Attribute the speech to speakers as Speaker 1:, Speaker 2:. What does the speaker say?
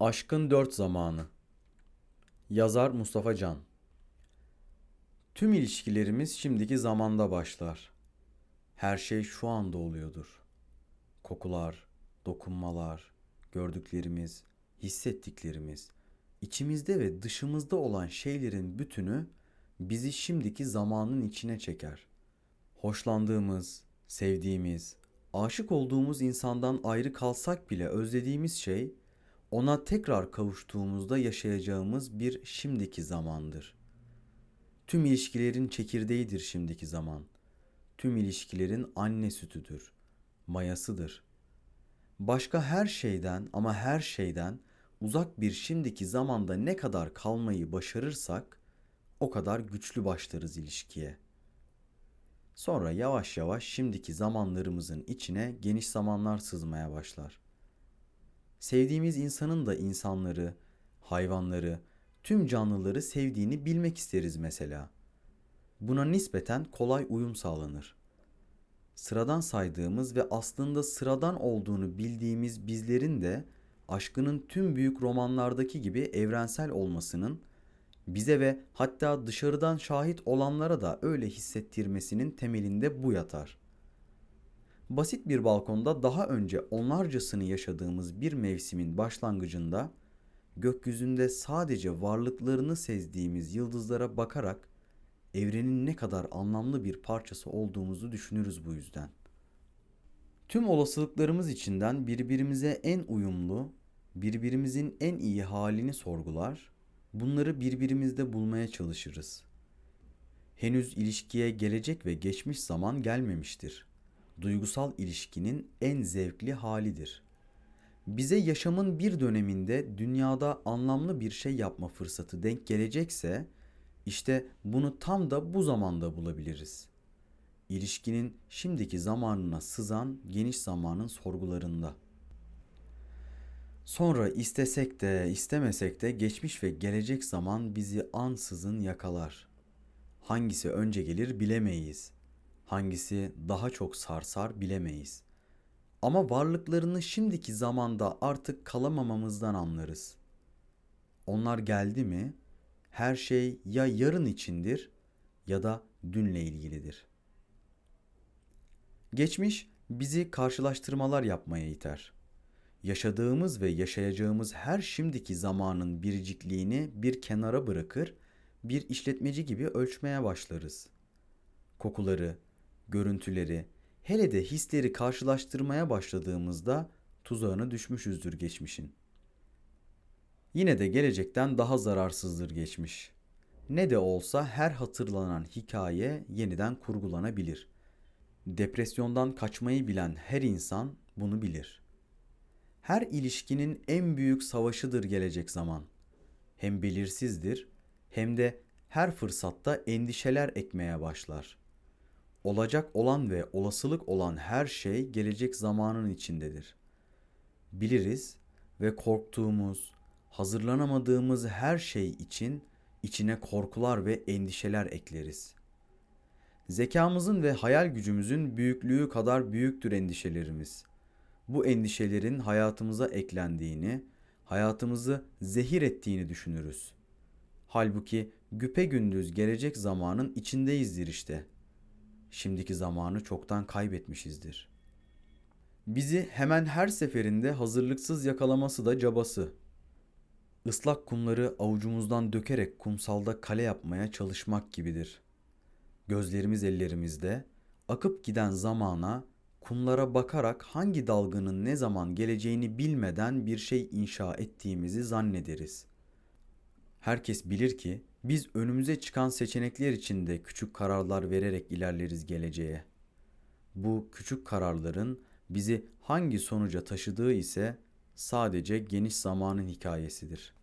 Speaker 1: Aşkın Dört Zamanı Yazar Mustafa Can Tüm ilişkilerimiz şimdiki zamanda başlar. Her şey şu anda oluyordur. Kokular, dokunmalar, gördüklerimiz, hissettiklerimiz, içimizde ve dışımızda olan şeylerin bütünü bizi şimdiki zamanın içine çeker. Hoşlandığımız, sevdiğimiz, aşık olduğumuz insandan ayrı kalsak bile özlediğimiz şey ona tekrar kavuştuğumuzda yaşayacağımız bir şimdiki zamandır. Tüm ilişkilerin çekirdeğidir şimdiki zaman. Tüm ilişkilerin anne sütüdür, mayasıdır. Başka her şeyden ama her şeyden uzak bir şimdiki zamanda ne kadar kalmayı başarırsak o kadar güçlü başlarız ilişkiye. Sonra yavaş yavaş şimdiki zamanlarımızın içine geniş zamanlar sızmaya başlar. Sevdiğimiz insanın da insanları, hayvanları, tüm canlıları sevdiğini bilmek isteriz mesela. Buna nispeten kolay uyum sağlanır. Sıradan saydığımız ve aslında sıradan olduğunu bildiğimiz bizlerin de aşkının tüm büyük romanlardaki gibi evrensel olmasının bize ve hatta dışarıdan şahit olanlara da öyle hissettirmesinin temelinde bu yatar. Basit bir balkonda daha önce onlarcasını yaşadığımız bir mevsimin başlangıcında gökyüzünde sadece varlıklarını sezdiğimiz yıldızlara bakarak evrenin ne kadar anlamlı bir parçası olduğumuzu düşünürüz bu yüzden. Tüm olasılıklarımız içinden birbirimize en uyumlu, birbirimizin en iyi halini sorgular, bunları birbirimizde bulmaya çalışırız. Henüz ilişkiye gelecek ve geçmiş zaman gelmemiştir. Duygusal ilişkinin en zevkli halidir. Bize yaşamın bir döneminde dünyada anlamlı bir şey yapma fırsatı denk gelecekse, işte bunu tam da bu zamanda bulabiliriz. İlişkinin şimdiki zamanına sızan geniş zamanın sorgularında. Sonra istesek de istemesek de geçmiş ve gelecek zaman bizi ansızın yakalar. Hangisi önce gelir bilemeyiz. Hangisi daha çok sarsar bilemeyiz. Ama varlıklarını şimdiki zamanda artık kalamamamızdan anlarız. Onlar geldi mi her şey ya yarın içindir ya da dünle ilgilidir. Geçmiş bizi karşılaştırmalar yapmaya iter. Yaşadığımız ve yaşayacağımız her şimdiki zamanın biricikliğini bir kenara bırakır, bir işletmeci gibi ölçmeye başlarız. Kokuları, görüntüleri, hele de hisleri karşılaştırmaya başladığımızda tuzağına düşmüşüzdür geçmişin. Yine de gelecekten daha zararsızdır geçmiş. Ne de olsa her hatırlanan hikaye yeniden kurgulanabilir. Depresyondan kaçmayı bilen her insan bunu bilir. Her ilişkinin en büyük savaşıdır gelecek zaman. Hem belirsizdir hem de her fırsatta endişeler ekmeye başlar. Olacak olan ve olasılık olan her şey gelecek zamanın içindedir. Biliriz ve korktuğumuz, hazırlanamadığımız her şey için içine korkular ve endişeler ekleriz. Zekamızın ve hayal gücümüzün büyüklüğü kadar büyüktür endişelerimiz. Bu endişelerin hayatımıza eklendiğini, hayatımızı zehir ettiğini düşünürüz. Halbuki güpe gündüz gelecek zamanın içindeyizdir işte. Şimdiki zamanı çoktan kaybetmişizdir. Bizi hemen her seferinde hazırlıksız yakalaması da cabası. Islak kumları avucumuzdan dökerek kumsalda kale yapmaya çalışmak gibidir. Gözlerimiz ellerimizde, akıp giden zamana, kumlara bakarak hangi dalganın ne zaman geleceğini bilmeden bir şey inşa ettiğimizi zannederiz. Herkes bilir ki biz önümüze çıkan seçenekler içinde küçük kararlar vererek ilerleriz geleceğe. Bu küçük kararların bizi hangi sonuca taşıdığı ise sadece geniş zamanın hikayesidir.